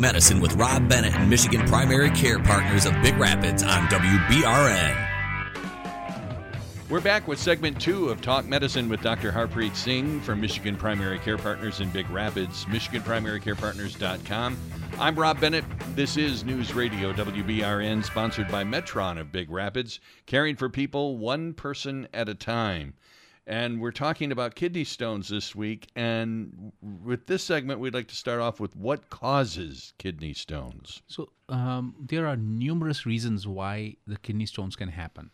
Medicine with Rob Bennett and Michigan Primary Care Partners of Big Rapids on WBRN. We're back with segment two of Talk Medicine with Dr. Harpreet Singh from Michigan Primary Care Partners in Big Rapids, MichiganPrimaryCarePartners.com. I'm Rob Bennett. This is News Radio WBRN, sponsored by Metron of Big Rapids, caring for people one person at a time. And we're talking about kidney stones this week. And with this segment, we'd like to start off with what causes kidney stones. So, um, there are numerous reasons why the kidney stones can happen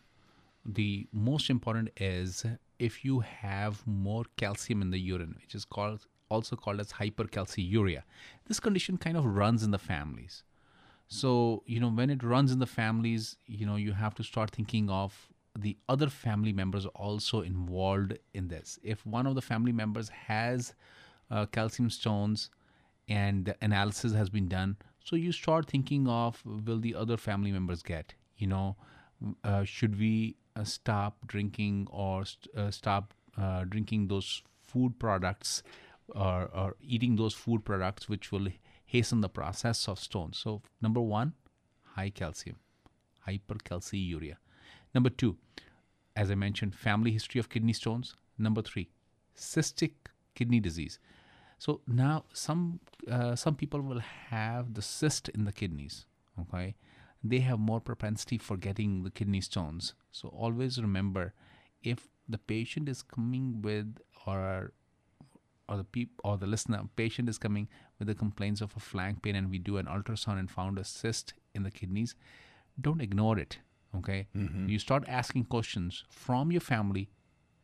the most important is if you have more calcium in the urine, which is called also called as hypercalciuria. This condition kind of runs in the families. So, you know, when it runs in the families, you know, you have to start thinking of the other family members also involved in this. If one of the family members has uh, calcium stones and the analysis has been done, so you start thinking of will the other family members get, you know, uh, should we uh, stop drinking or st- uh, stop uh, drinking those food products or, or eating those food products which will hasten the process of stones. So, number one, high calcium, hypercalciuria. Number two, as I mentioned, family history of kidney stones. Number three, cystic kidney disease. So now some uh, some people will have the cyst in the kidneys. Okay, they have more propensity for getting the kidney stones. So always remember if the patient is coming with or or the peop, or the listener patient is coming with the complaints of a flank pain and we do an ultrasound and found a cyst in the kidneys, don't ignore it. Okay, mm-hmm. you start asking questions from your family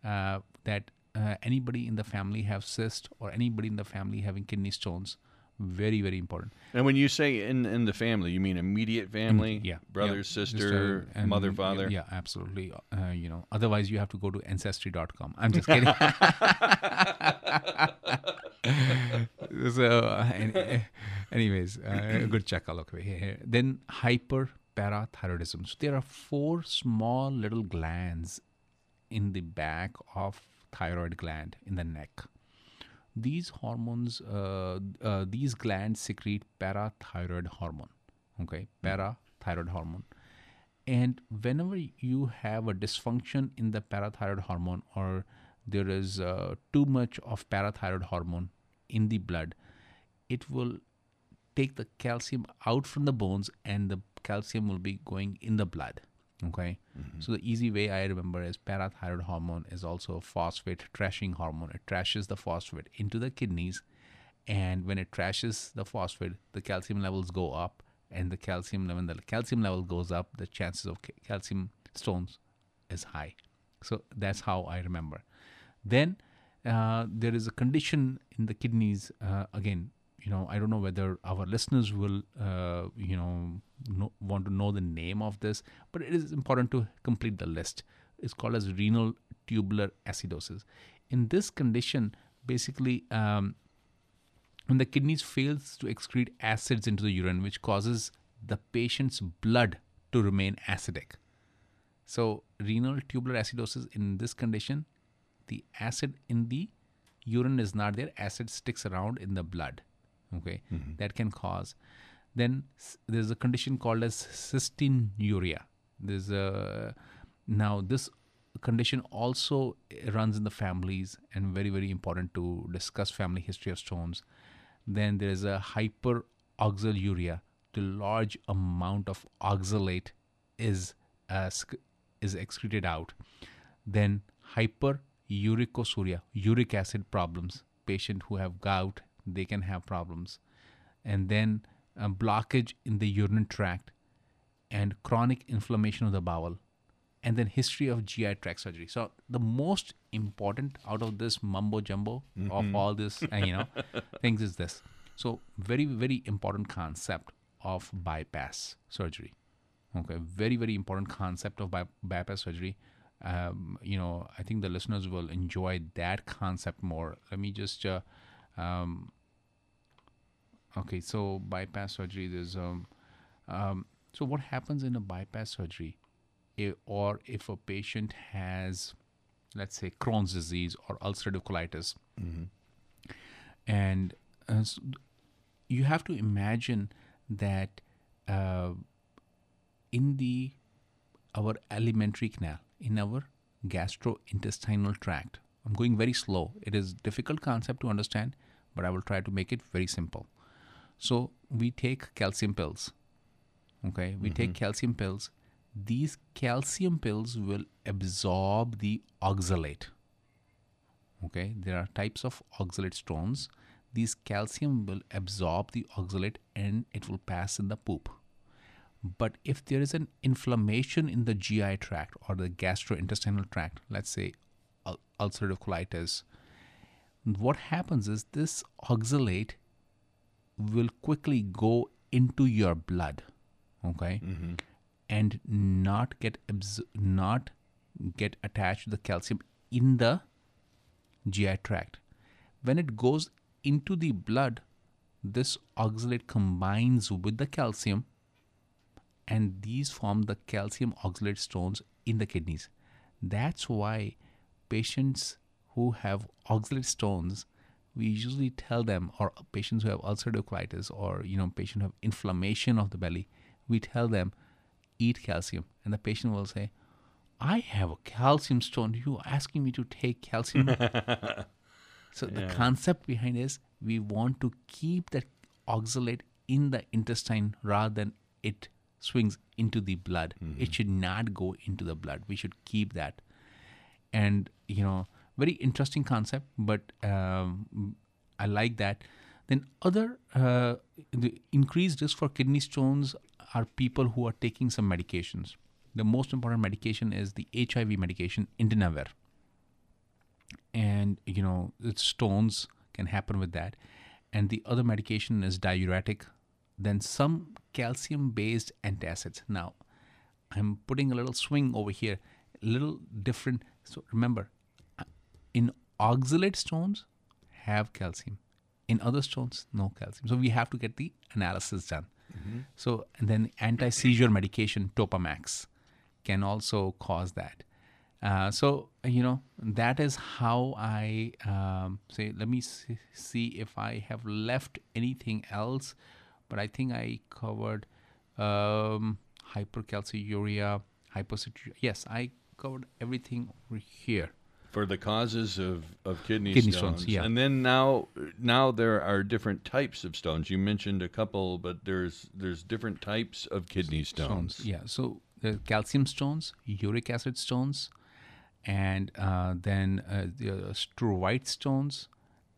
uh, that uh, anybody in the family have cyst or anybody in the family having kidney stones. Very very important. And when you say in in the family you mean immediate family? Mm, yeah. Brother yeah. sister and, mother father? yeah absolutely. Uh, you know otherwise you have to go to ancestry.com i'm just kidding. So uh, anyways uh, good check look here then hyperparathyroidism so there are four small little glands in the back of thyroid gland in the neck these hormones, uh, uh, these glands secrete parathyroid hormone. Okay, parathyroid hormone. And whenever you have a dysfunction in the parathyroid hormone or there is uh, too much of parathyroid hormone in the blood, it will take the calcium out from the bones and the calcium will be going in the blood. Okay. Mm-hmm. So the easy way I remember is parathyroid hormone is also a phosphate trashing hormone. It trashes the phosphate into the kidneys, and when it trashes the phosphate, the calcium levels go up, and the calcium level, when the calcium level goes up, the chances of calcium stones is high. So that's how I remember. Then uh, there is a condition in the kidneys. Uh, again, you know, I don't know whether our listeners will, uh, you know, know, want to know the name of this, but it is important to complete the list. It's called as renal tubular acidosis. In this condition, basically, um, when the kidneys fails to excrete acids into the urine, which causes the patient's blood to remain acidic. So, renal tubular acidosis in this condition, the acid in the urine is not there, acid sticks around in the blood okay. Mm-hmm. that can cause. Then there's a condition called as cystinuria. There's a now this condition also runs in the families and very very important to discuss family history of stones. Then there is a hyperoxaluria. The large amount of oxalate is uh, is excreted out. Then hyperuricosuria uric acid problems. Patient who have gout they can have problems. And then a blockage in the urinary tract and chronic inflammation of the bowel and then history of GI tract surgery. So the most important out of this mumbo jumbo mm-hmm. of all this, you know, things is this. So very very important concept of bypass surgery. Okay, very very important concept of by- bypass surgery. Um, you know, I think the listeners will enjoy that concept more. Let me just uh, um, Okay, so bypass surgery. There's um, um, so what happens in a bypass surgery, if, or if a patient has, let's say, Crohn's disease or ulcerative colitis, mm-hmm. and uh, you have to imagine that uh, in the our alimentary canal, in our gastrointestinal tract. I'm going very slow. It is difficult concept to understand, but I will try to make it very simple. So we take calcium pills. Okay, we mm-hmm. take calcium pills. These calcium pills will absorb the oxalate. Okay, there are types of oxalate stones. These calcium will absorb the oxalate and it will pass in the poop. But if there is an inflammation in the GI tract or the gastrointestinal tract, let's say ul- ulcerative colitis, what happens is this oxalate will quickly go into your blood, okay, mm-hmm. and not get abs- not get attached to the calcium in the GI tract. When it goes into the blood, this oxalate combines with the calcium and these form the calcium oxalate stones in the kidneys. That's why patients who have oxalate stones, we usually tell them, or patients who have ulcerative colitis, or you know, patient who have inflammation of the belly, we tell them eat calcium, and the patient will say, "I have a calcium stone. You are asking me to take calcium?" so the concept behind is we want to keep that oxalate in the intestine rather than it swings into the blood. It mm-hmm. should not go into the blood. We should keep that. And you know, very interesting concept, but um, I like that. Then other uh, the increased risk for kidney stones are people who are taking some medications. The most important medication is the HIV medication, Indinavir and you know stones can happen with that and the other medication is diuretic then some calcium based antacids now i'm putting a little swing over here a little different so remember in oxalate stones have calcium in other stones no calcium so we have to get the analysis done so and then anti-seizure medication topamax can also cause that uh, so you know that is how I um, say. Let me see, if I have left anything else, but I think I covered um, hypercalciuria, hypocituria. Yes, I covered everything over here. For the causes of, of kidney, Kidney stones. stones, yeah. And then now now there are different types of stones. You mentioned a couple, but there's there's different types of kidney stones. stones. Yeah. So the calcium stones, uric acid stones, and uh, then uh, the uh, struvite stones,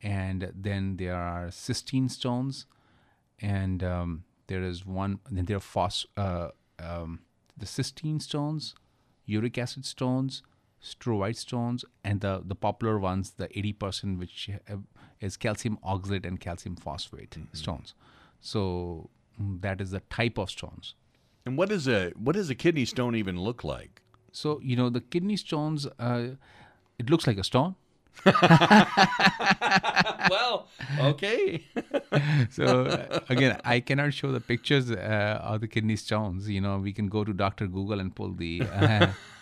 and then there are cystine stones, and um, there is one. Then there are phos- uh, um, the cystine stones, uric acid stones, struvite stones, and the the popular ones, the eighty percent, which uh, is calcium oxalate and calcium phosphate stones. So mm, that is the type of stones. And what is a what does a kidney stone even look like? So you know the kidney stones. Uh, it looks like a stone. well, okay. So uh, again, I cannot show the pictures uh, of the kidney stones. You know, we can go to Doctor Google and pull the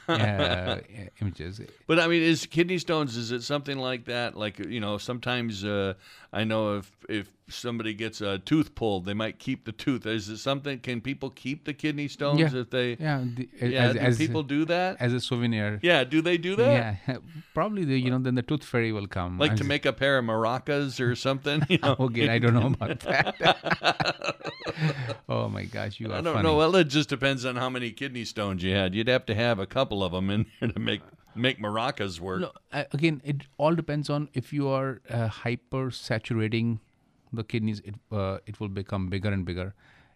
uh, images. But I mean, is kidney stones? Is it something like that? Like you know, sometimes uh, I know if if somebody gets a tooth pulled, they might keep the tooth. Is it something? Can people keep the kidney stones Yeah. if they? Yeah, the, Yeah, as, do as, people do that? as a souvenir. yeah, do they do that? Yeah, probably the you know then the tooth fairy will come. Like I'm to just- make a pair of maracas or something? You know? Okay, I don't know about that. oh my gosh, you are I don't funny. know. Well, it just depends on how many kidney stones you had. You'd have to have a couple of them in there to make make maracas work. No, uh, again, it all depends on if you are uh, hyper saturating the kidneys. It uh, it will become bigger and bigger,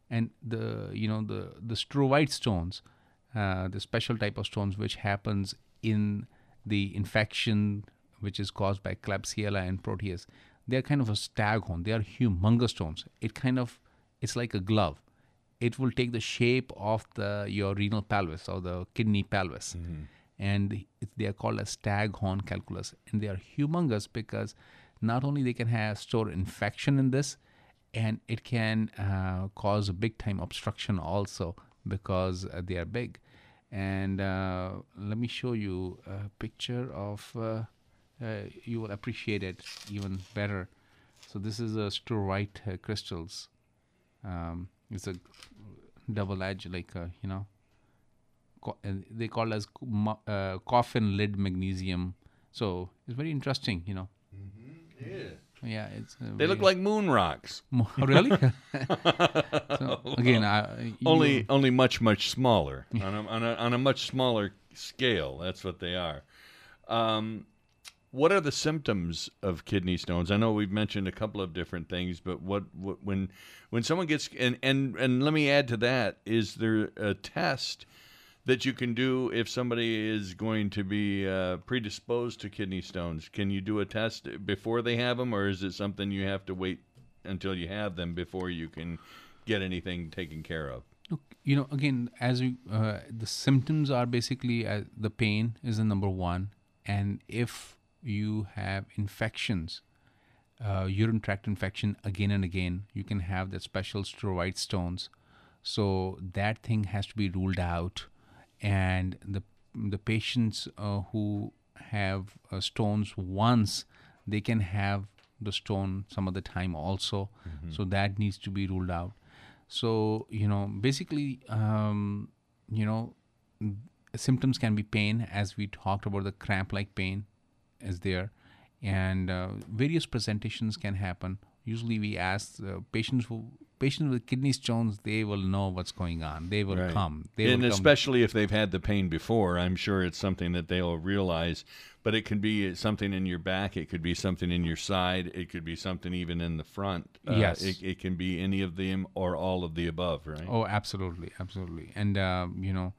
and the you know the the struvite stones, uh, the special type of stones which happens in the infection which is caused by Klebsiella and Proteus. They are kind of a staghorn. They are humongous stones. It kind of it's like a glove. It will take the shape of the your renal pelvis or the kidney pelvis and it- they are called as staghorn calculus and they are humongous because not only they can have store infection in this and it can uh, cause big time obstruction also because uh, they are big and uh, let me show you a picture of uh, uh, you will appreciate it even better so this is a struvite uh, crystals Um, it's a double edge, like you know, co- they call as co- coffin lid magnesium. So it's very interesting, you know. Yeah. Yeah, it's uh, They look like moon rocks. Mo- really. so again, I, you- Only only much much smaller on a, on a on a much smaller scale. That's what they are. Um, what are the symptoms of kidney stones? I know we've mentioned a couple of different things, but what, what when when someone gets and and and let me add to that: is there a test that you can do if somebody is going to be uh, predisposed to kidney stones? Can you do a test before they have them, or is it something you have to wait until you have them before you can get anything taken care of? Look, you know, again, as uh, the symptoms are basically uh, the pain is the number one, and if you have infections, uh, urine tract infection again and again, you can have the special struvite stones. So that thing has to be ruled out, and the the patients uh, who have uh, stones once, they can have the stone some of the time also. So that needs to be ruled out. So you know, basically, um, you know, symptoms can be pain, as we talked about. The cramp-like pain is there, and uh, various presentations can happen. Usually, we ask patients who patients with kidney stones, they will know what's going on. They will Right. come. They and will come. especially if they've had the pain before, I'm sure it's something that they'll realize. But it can be something in your back. It could be something in your side. It could be something even in the front. Uh, Yes. It, it can be any of them or all of the above, right? Oh, absolutely, absolutely. And um, you know,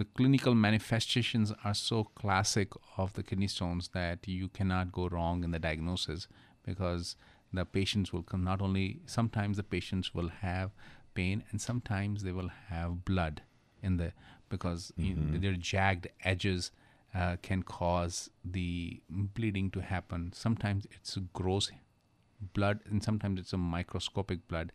the clinical manifestations are so classic of the kidney stones that you cannot go wrong in the diagnosis because the patients will come. Not only sometimes the patients will have pain, and sometimes they will have blood in the because you know, their jagged edges uh, can cause the bleeding to happen. Sometimes it's gross blood, and sometimes it's a microscopic blood.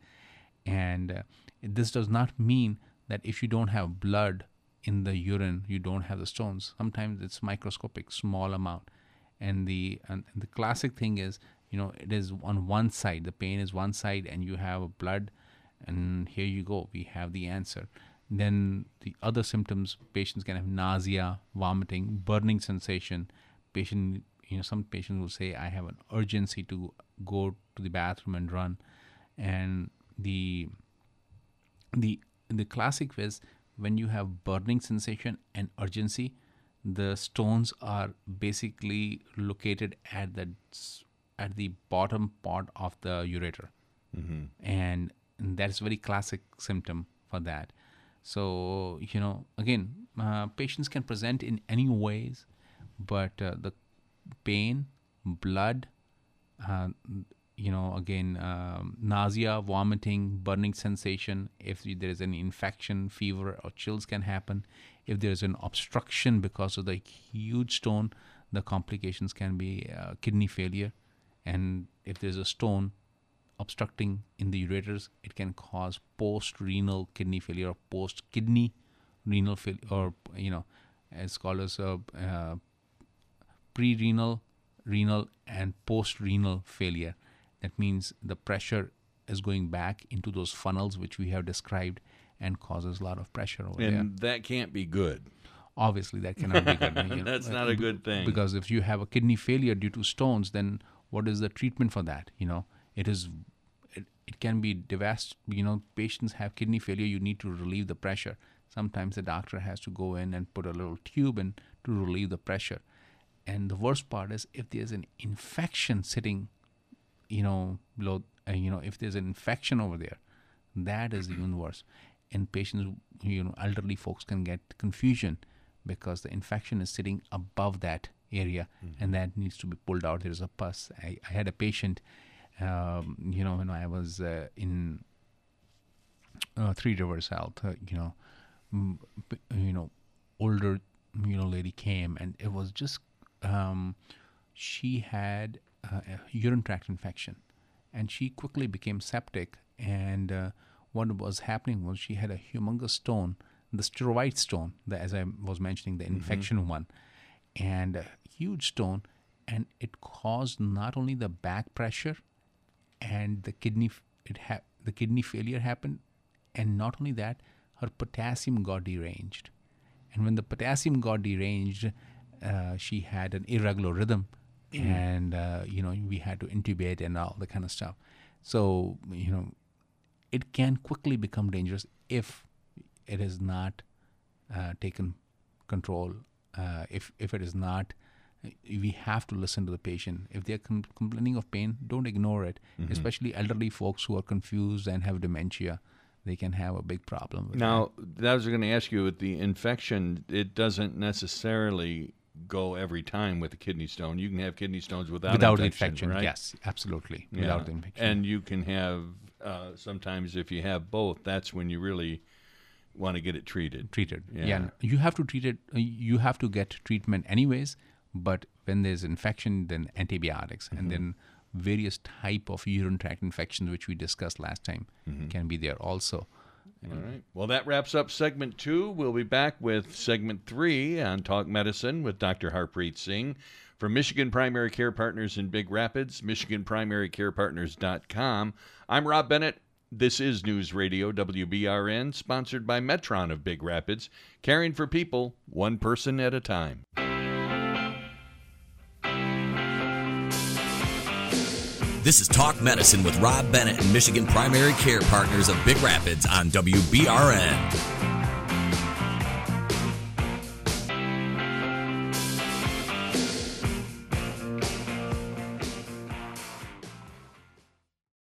And uh, this does not mean that if you don't have blood in the urine, you don't have the stones. Sometimes it's microscopic, small amount. And the and the classic thing is, you know, it is on one side. The pain is one side, and you have blood, and here you go. We have the answer. Then the other symptoms: patients can have nausea, vomiting, burning sensation. Patient, you know, some patients will say, "I have an urgency to go to the bathroom and run," and the the the classic is when you have burning sensation and urgency the stones are basically located at the s- at the bottom part of the ureter. And that's very classic symptom for that. So you know again uh, patients can present in any ways but uh, the pain blood uh, you know again um, nausea vomiting burning sensation if there is an infection fever or chills can happen if there is an obstruction because of the huge stone the complications can be uh, kidney failure and if there's a stone obstructing in the ureters it can cause post renal kidney failure or post kidney renal failure or you know as called as a uh, pre-renal, renal, and post-renal failure. That means the pressure is going back into those funnels which we have described and causes a lot of pressure over there. and that can't be good. Obviously, that cannot be good. you know, That's uh, not a good thing. Because if you have a kidney failure due to stones, then what is the treatment for that? You know, it is. It, it can be devast. You know, patients have kidney failure. You need to relieve the pressure. Sometimes the doctor has to go in and put a little tube in to relieve the pressure. And the worst part is if there's an infection sitting, you know, below, uh, you know, if there's an infection over there, that is even worse. And patients, you know, elderly folks can get confusion because the infection is sitting above that area and that needs to be pulled out. There's a pus. I, I had a patient, um, you know, when I was uh, in uh, Three Rivers Health, uh, you know, p- you know, older, you know, lady came and it was just, um, she had uh, a urine tract infection and she quickly became septic. And uh, what was happening was she had a humongous stone, the struvite stone, the, as I was mentioning, the infection one, and a huge stone. And it caused not only the back pressure and the kidney, it had the kidney failure happened, and not only that, her potassium got deranged. And when the potassium got deranged, uh, she had an irregular rhythm, and uh, you know we had to intubate and all the kind of stuff. So you know, it can quickly become dangerous if it is not uh, taken control. Uh, if if it is not, we have to listen to the patient. If they're com- complaining of pain, don't ignore it. Especially elderly folks who are confused and have dementia, they can have a big problem. With Now, that was going to ask you with the infection, it doesn't necessarily go every time with a kidney stone. You can have kidney stones without without infection, infection. right? Yes, absolutely. Yeah. Without infection. And you can have uh, sometimes if you have both, that's when you really want to get it treated. treated. Yeah. Yeah. you have to treat it. uh, You have to get treatment anyways. But when there's infection, then antibiotics, Mm-hmm. and then various type of urinary tract infections, which we discussed last time, Mm-hmm. can be there also. All right. Well, that wraps up segment two. We'll be back with segment three on Talk Medicine with Dr. Harpreet Singh from Michigan Primary Care Partners in Big Rapids, MichiganPrimaryCarePartners.com. I'm Rob Bennett. This is News Radio WBRN, sponsored by Metron of Big Rapids, caring for people one person at a time. This is Talk Medicine with Rob Bennett and Michigan Primary Care Partners of Big Rapids on WBRN.